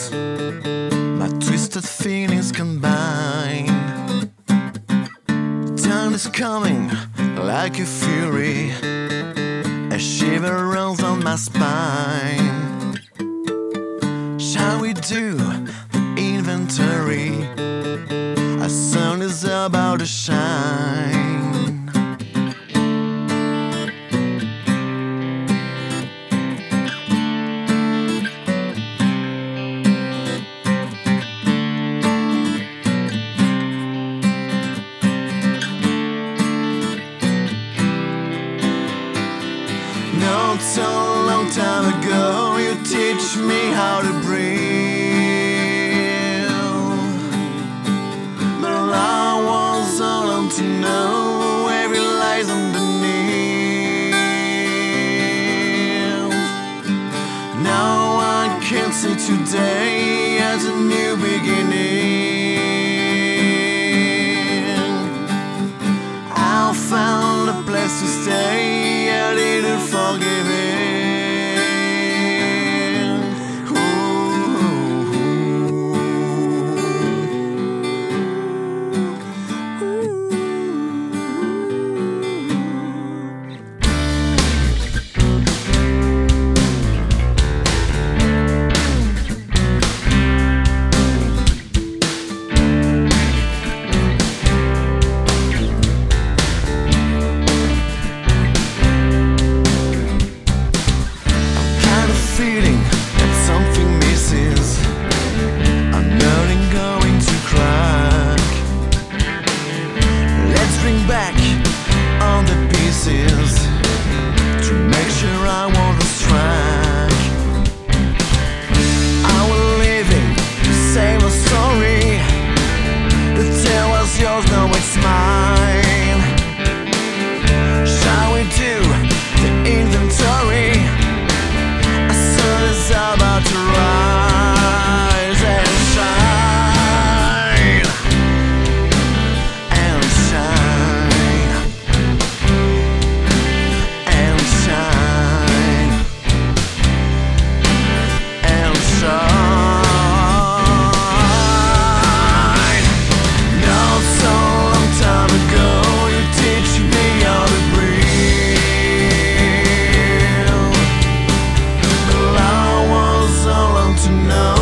My twisted feelings combine. Time is coming like a fury. A shiver runs on my spine. Shall we do the inventory? A sun is about to shine. note so long time ago. You teach me how to breathe. But all I was alone to know every lies underneath. Now I can see today as a new beginning. I found a place to stay. know.